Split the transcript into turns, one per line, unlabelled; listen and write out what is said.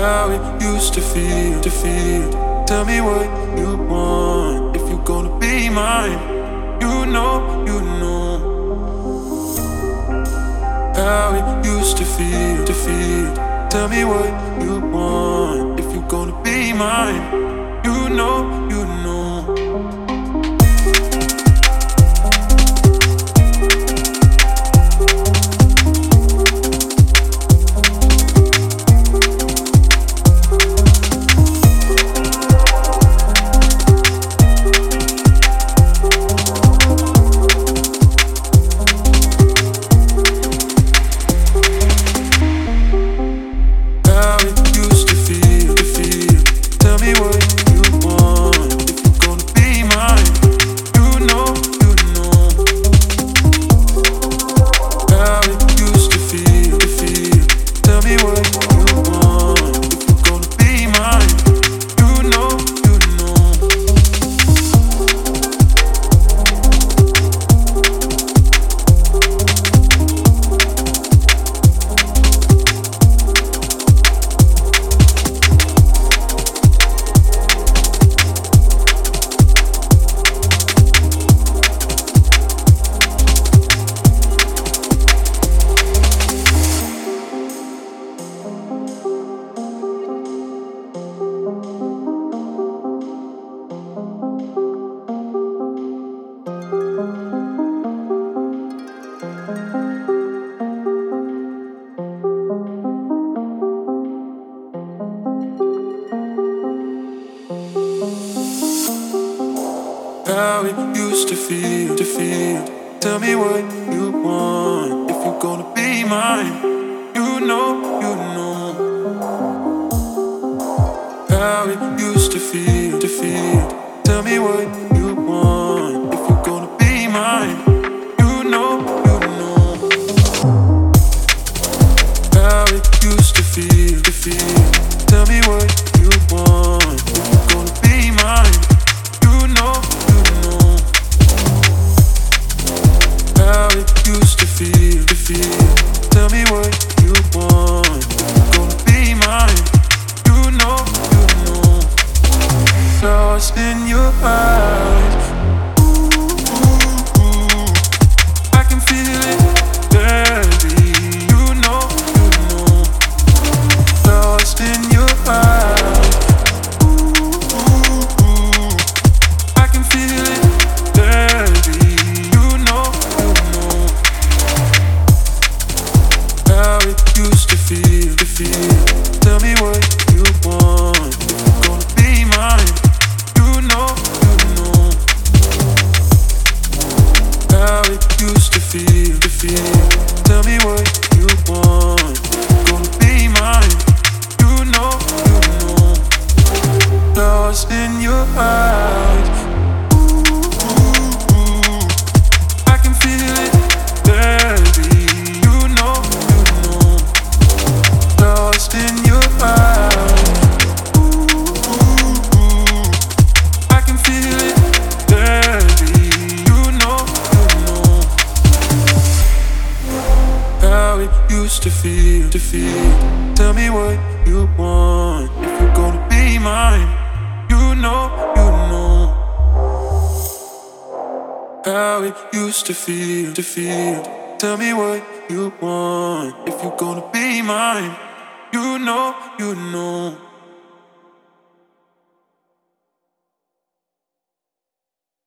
how it used to feel, to feel. Tell me what you want if you're gonna be mine. You know, you know how it used to feel, to feel. Tell me what you want if you're gonna be mine. You know, How it used to feel, to feel. Tell me what you want if you're gonna be mine. You know, you know. How it used to feel, to feel. Tell me what used to feel, to feel. Tell me what you want if you're gonna be mine. You know, you know. How it used to feel, to feel. Tell me what you want if you're gonna be mine. You know, you know.